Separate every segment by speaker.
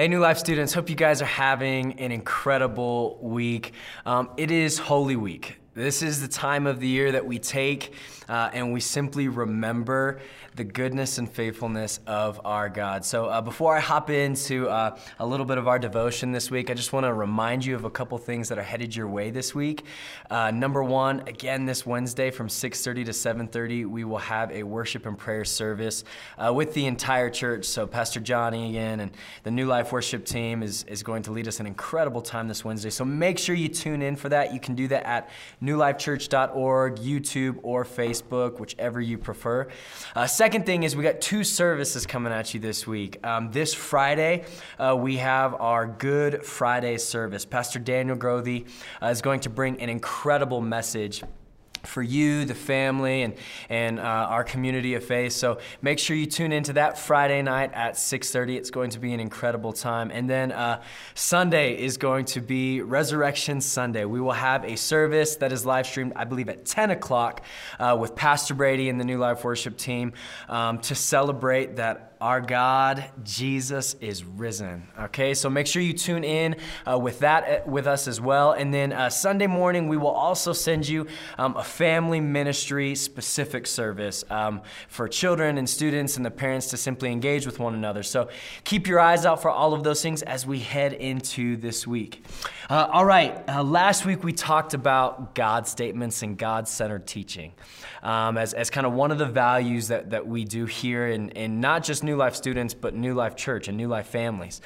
Speaker 1: Hey, New Life students, hope you guys are having an incredible week. Um, it is Holy Week. This is the time of the year that we take uh, and we simply remember the goodness and faithfulness of our God. So, uh, before I hop into uh, a little bit of our devotion this week, I just want to remind you of a couple things that are headed your way this week. Uh, number one, again, this Wednesday from 6:30 to 7:30, we will have a worship and prayer service uh, with the entire church. So, Pastor Johnny again and the New Life worship team is is going to lead us an incredible time this Wednesday. So, make sure you tune in for that. You can do that at newlifechurch.org, YouTube, or Facebook, whichever you prefer. Uh, second thing is we got two services coming at you this week. Um, this Friday, uh, we have our Good Friday service. Pastor Daniel Grothy uh, is going to bring an incredible message for you, the family, and, and uh, our community of faith. So make sure you tune into that Friday night at 6.30. It's going to be an incredible time. And then uh, Sunday is going to be Resurrection Sunday. We will have a service that is live streamed, I believe, at 10 o'clock uh, with Pastor Brady and the New Life Worship team um, to celebrate that our God, Jesus, is risen. Okay, so make sure you tune in uh, with that uh, with us as well. And then uh, Sunday morning, we will also send you um, a family ministry specific service um, for children and students and the parents to simply engage with one another. So keep your eyes out for all of those things as we head into this week. Uh, all right, uh, last week we talked about God statements and God centered teaching um, as, as kind of one of the values that, that we do here and, in not just New Life students, but New Life Church and New Life families.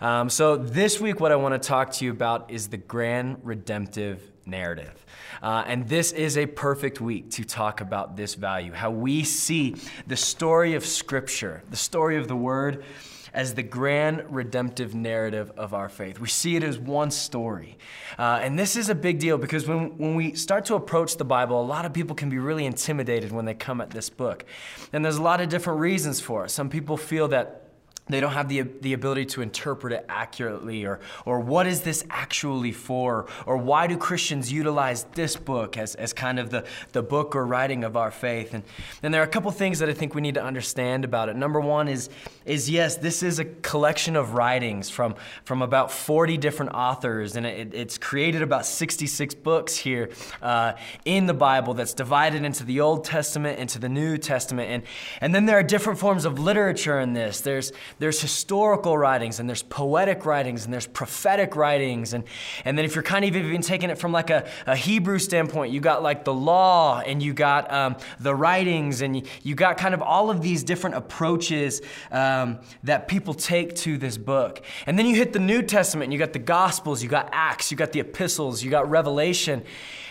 Speaker 1: Um, so this week, what I want to talk to you about is the grand redemptive narrative. Uh, and this is a perfect week to talk about this value, how we see the story of Scripture, the story of the Word as the grand redemptive narrative of our faith. We see it as one story. Uh, and this is a big deal because when, when we start to approach the Bible, a lot of people can be really intimidated when they come at this book. And there's a lot of different reasons for it. Some people feel that they don't have the, the ability to interpret it accurately or, or what is this actually for? Or why do christians utilize this book as, as kind of the, the book or writing of our faith? And, and there are a couple things that i think we need to understand about it. Number one is, is yes this is a collection of writings from, from about 40 different authors and it, it's created about 66 books here uh, in the bible that's divided into the old testament into the new testament. And, and then there are different forms of literature in this. There's there's historical writings and there's poetic writings and there's prophetic writings. And, and then if you're kind of even taking it from like a, a Hebrew standpoint, you got like the law and you got um, the writings and you, you, got kind of all of these different approaches um, that people take to this book. And then you hit the New Testament and you got the Gospels, you got Acts, you got the epistles, you got Revelation.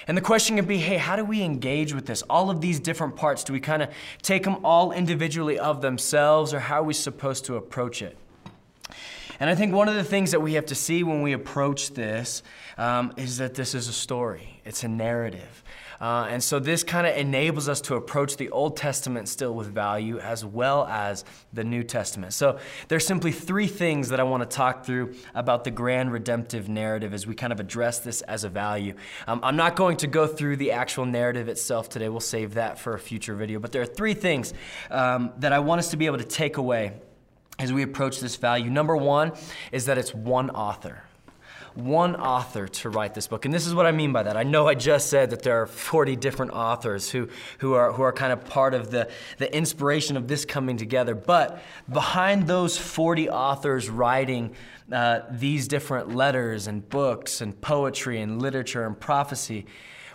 Speaker 1: And the question can be hey, how do we engage with this? All of these different parts, do we kind of take them all individually of themselves, or how are we supposed to approach it? And I think one of the things that we have to see when we approach this um, is that this is a story, it's a narrative. Uh, and so this kind of enables us to approach the Old Testament still with value as well as the New Testament. So there's simply three things that I want to talk through about the grand redemptive narrative as we kind of address this as a value. Um, I'm not going to go through the actual narrative itself today. We'll save that for a future video. But there are three things um, that I want us to be able to take away as we approach this value. Number one is that it's one author one author to write this book. And this is what I mean by that. I know I just said that there are 40 different authors who, who, are, who are kind of part of the, the inspiration of this coming together. But behind those 40 authors writing uh, these different letters and books and poetry and literature and prophecy,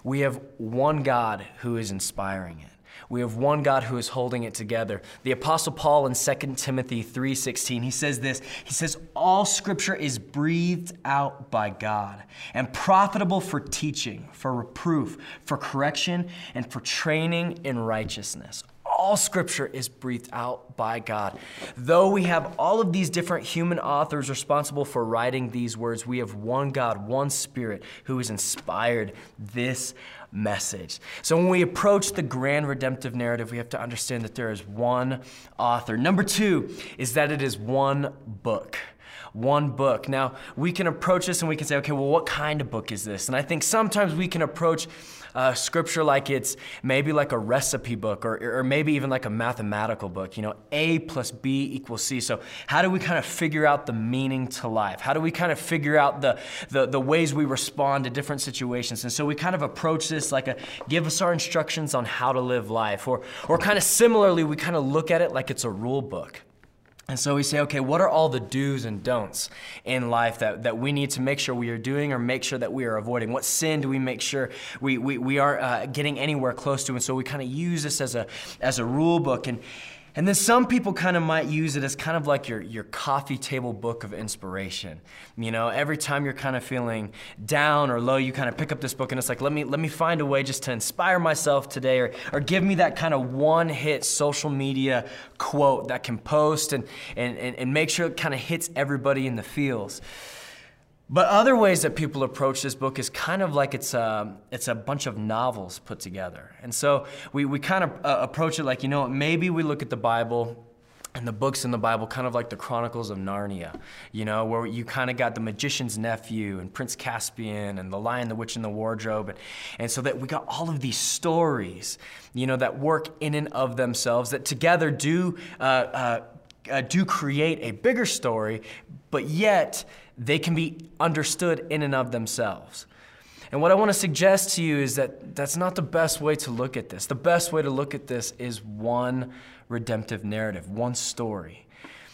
Speaker 1: we have one God who is inspiring it. We have one God who is holding it together. The apostle Paul in 2 Timothy 3:16, he says this. He says all scripture is breathed out by God and profitable for teaching, for reproof, for correction, and for training in righteousness all scripture is breathed out by God. Though we have all of these different human authors responsible for writing these words, we have one God, one Spirit who has inspired this message. So when we approach the grand redemptive narrative, we have to understand that there is one author. Number two is that it is one book. one book. Now, we can approach this and we can say, okay, well, what kind of book is this? And I think sometimes we can approach uh, scripture like it's maybe like a recipe book or, or maybe even like a mathematical book. You know, A plus B equals C. So, how do we kind of figure out the meaning to life? How do we kind of figure out the, the, the ways we respond to different situations? And so, we kind of approach this like a give us our instructions on how to live life. Or, or kind of similarly, we kind of look at it like it's a rule book. And so we say, okay, what are all the do's and don'ts in life that, that we need to make sure we are doing or make sure that we are avoiding? What sin do we make sure we, we, we aren't uh, getting anywhere close to? And so we kind of use this as a, as a rule book. And, and then some people kind of might use it as kind of like your, your coffee table book of inspiration. You know, every time you're kind of feeling down or low, you kind of pick up this book and it's like, let me, let me find a way just to inspire myself today or, or give me that kind of one hit social media quote that can post and, and, and, and make sure it kind of hits everybody in the feels. But other ways that people approach this book is kind of like it's a, it's a bunch of novels put together. And so we, we kind of uh, approach it like, you know, maybe we look at the Bible and the books in the Bible, kind of like the Chronicles of Narnia, you know, where you kind of got the magician's nephew and Prince Caspian and the Lion, the Witch, and the Wardrobe. And, and so that we got all of these stories, you know, that work in and of themselves, that together do, uh, uh, uh, do create a bigger story, but yet they can be understood in and of themselves. And what I want to suggest to you is that that's not the best way to look at this. The best way to look at this is one redemptive narrative, one story.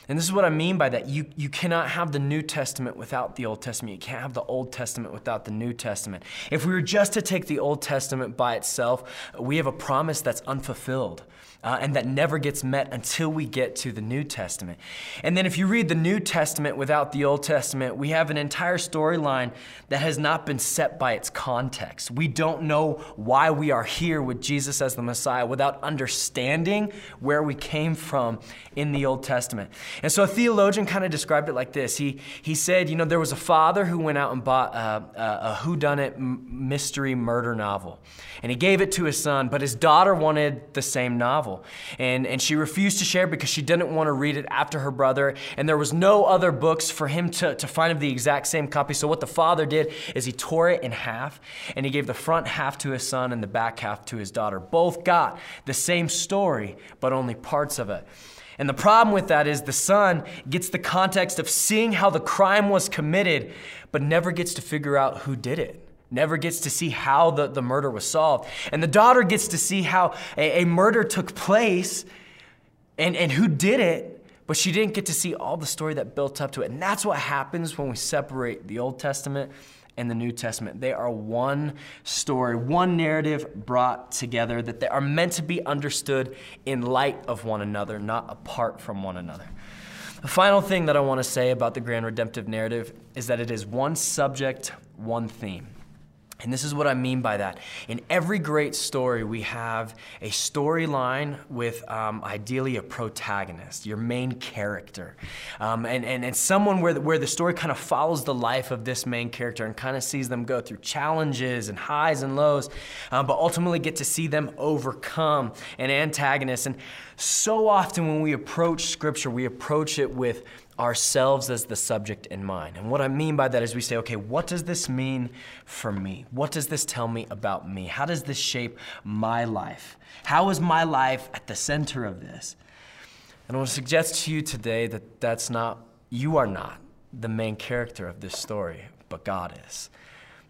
Speaker 1: And this is what I mean by that. You, you cannot have the New Testament without the Old Testament. You can't have the Old Testament without the New Testament. If we were just to take the Old Testament by itself, we have a promise that's unfulfilled uh, and that never gets met until we get to the New Testament. And then if you read the New Testament without the Old Testament, we have an entire storyline that has not been set by its context. We don't know why we are here with Jesus as the Messiah without understanding where we came from in the Old Testament. And so a theologian kind of described it like this. He, he said, you know, there was a father who went out and bought a, a, a whodunit mystery murder novel. And he gave it to his son, but his daughter wanted the same novel novel. And, and she refused to share because she didn't want to read it after her brother. And there was no other books for him to, to find of the exact same copy. So what the father did is he tore it in half and he gave the front half to his son and the back half to his daughter. Both got the same story, but only parts of it. And the problem with that is the son gets the context of seeing how the crime was committed, but never gets to figure out who did it never gets to see how the, the murder was solved. And the daughter gets to see how a, a murder took place and, and who did it, but she didn't get to see all the story that built up to it. And that's what happens when we separate the Old Testament and the New Testament. They are one story, one narrative brought together that they are meant to be understood in light of one another, not apart from one another. The final thing that I want to say about the grand redemptive narrative is that it is one subject, one theme. And this is what I mean by that. In every great story, we have a storyline with um, ideally a protagonist, your main character. Um, and, and, and someone where the, where the story kind of follows the life of this main character and kind of sees them go through challenges and highs and lows, um, but ultimately get to see them overcome an antagonist. And so often when we approach Scripture, we approach it with ourselves as the subject in mind. And what I mean by that is we say, okay, what does this mean for me? What does this tell me about me? How does this shape my life? How is my life at the center of this? And I want to suggest to you today that that's not, you are not the main character of this story, but God is.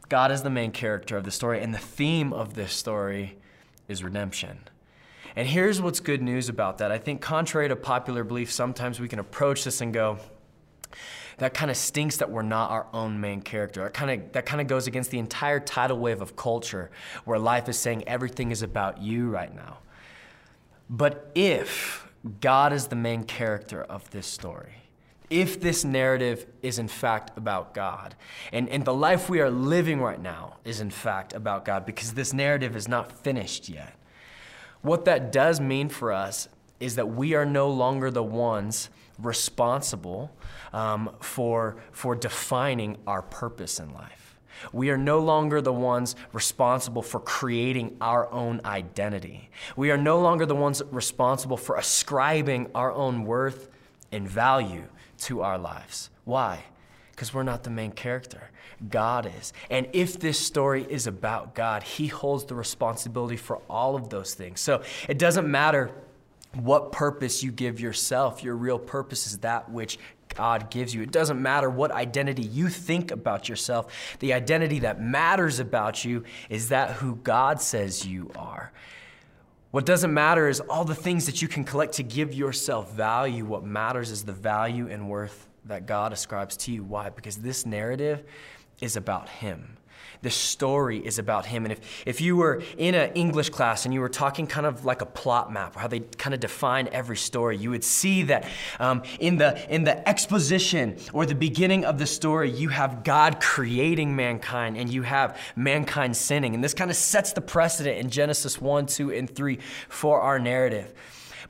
Speaker 1: God is the main character of the story, and the theme of this story is redemption. And here's what's good news about that. I think, contrary to popular belief, sometimes we can approach this and go, that kind of stinks that we're not our own main character. That kind of that kind of goes against the entire tidal wave of culture where life is saying everything is about you right now. But if God is the main character of this story, if this narrative is in fact about God, and, and the life we are living right now is in fact about God, because this narrative is not finished yet, what that does mean for us is that we are no longer the ones responsible um, for, for defining our purpose in life. We are no longer the ones responsible for creating our own identity. We are no longer the ones responsible for ascribing our own worth and value to our lives. Why? Because we're not the main character. God is. And if this story is about God, He holds the responsibility for all of those things. So it doesn't matter what purpose you give yourself, your real purpose is that which God gives you. It doesn't matter what identity you think about yourself. The identity that matters about you is that who God says you are. What doesn't matter is all the things that you can collect to give yourself value. What matters is the value and worth that God ascribes to you. Why? Because this narrative is about Him. The story is about him. And if, if you were in an English class and you were talking kind of like a plot map, how they kind of define every story, you would see that um, in, the, in the exposition or the beginning of the story, you have God creating mankind and you have mankind sinning. And this kind of sets the precedent in Genesis 1, 2, and 3 for our narrative.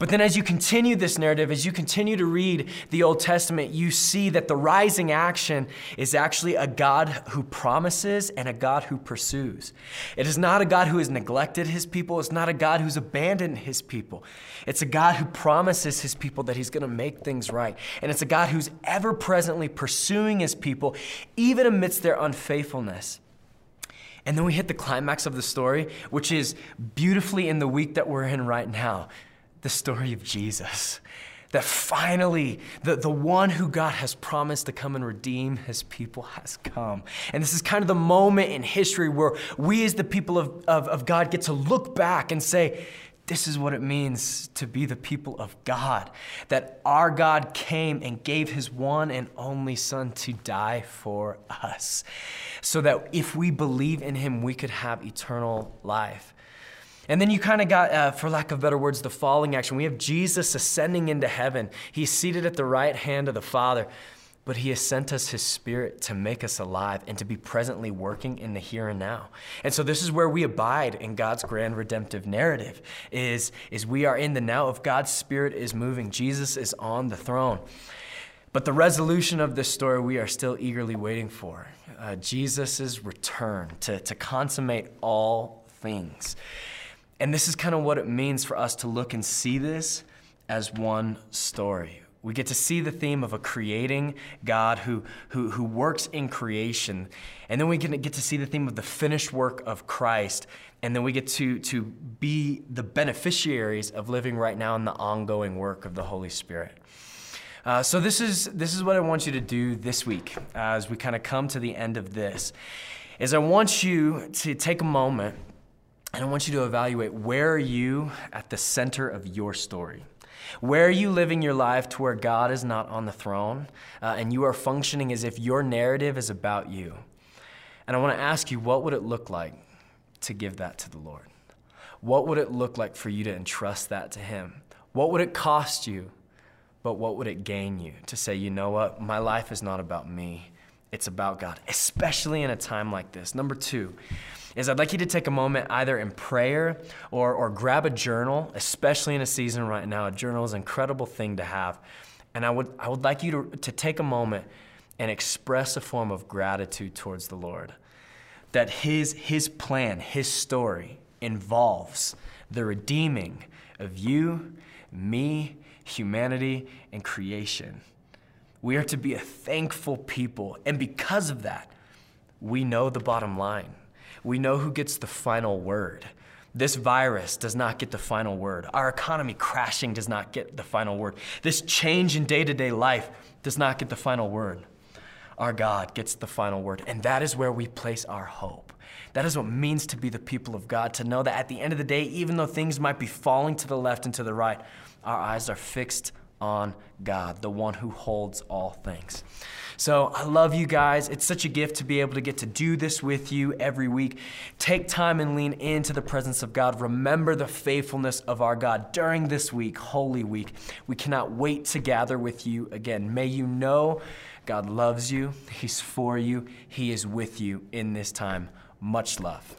Speaker 1: But then, as you continue this narrative, as you continue to read the Old Testament, you see that the rising action is actually a God who promises and a God who pursues. It is not a God who has neglected his people, it's not a God who's abandoned his people. It's a God who promises his people that he's going to make things right. And it's a God who's ever presently pursuing his people, even amidst their unfaithfulness. And then we hit the climax of the story, which is beautifully in the week that we're in right now the story of Jesus. That finally, the, the one who God has promised to come and redeem his people has come. And this is kind of the moment in history where we, as the people of, of, of God, get to look back and say, this is what it means to be the people of God. That our God came and gave his one and only Son to die for us. So that if we believe in him, we could have eternal life. And then you kind of got, uh, for lack of better words, the falling action. We have Jesus ascending into heaven. He's seated at the right hand of the Father, but He has sent us His Spirit to make us alive and to be presently working in the here and now. And so this is where we abide in God's grand redemptive narrative, is, is we are in the now If God's Spirit is moving. Jesus is on the throne. But the resolution of this story we are still eagerly waiting for uh, Jesus' return to, to consummate all things. And this is kind of what it means for us to look and see this as one story. We get to see the theme of a creating God who, who, who works in creation. And then we get to see the theme of the finished work of Christ. And then we get to, to be the beneficiaries of living right now in the ongoing work of the Holy Spirit. Uh, so this is, this is what I want you to do this week uh, as we kind of come to the end of this, is I want you to take a moment and I want you to evaluate where are you at the center of your story? Where are you living your life to where God is not on the throne uh, and you are functioning as if your narrative is about you? And I want to ask you, what would it look like to give that to the Lord? What would it look like for you to entrust that to Him? What would it cost you? But what would it gain you to say, you know what? My life is not about me, it's about God, especially in a time like this. Number two, is I'd like you to take a moment either in prayer or, or grab a journal, especially in a season right now. A journal is an incredible thing to have. And I would, I would like you to, to take a moment and express a form of gratitude towards the Lord. That his, his plan, his story involves the redeeming of you, me, humanity, and creation. We are to be a thankful people. And because of that, we know the bottom line we know who gets the final word. This virus does not get the final word. Our economy crashing does not get the final word. This change in day to day life does not get the final word. Our God gets the final word. And that is where we place our hope. That is what means to be the people of God, to know that at the end of the day, even though things might be falling to the left and to the right, our eyes are fixed on God, the one who holds all things. So I love you guys. It's such a gift to be able to get to do this with you every week. Take time and lean into the presence of God. Remember the faithfulness of our God during this week, Holy Week. We cannot wait to gather with you again. May you know God loves you, He's for you, He is with you in this time. Much love.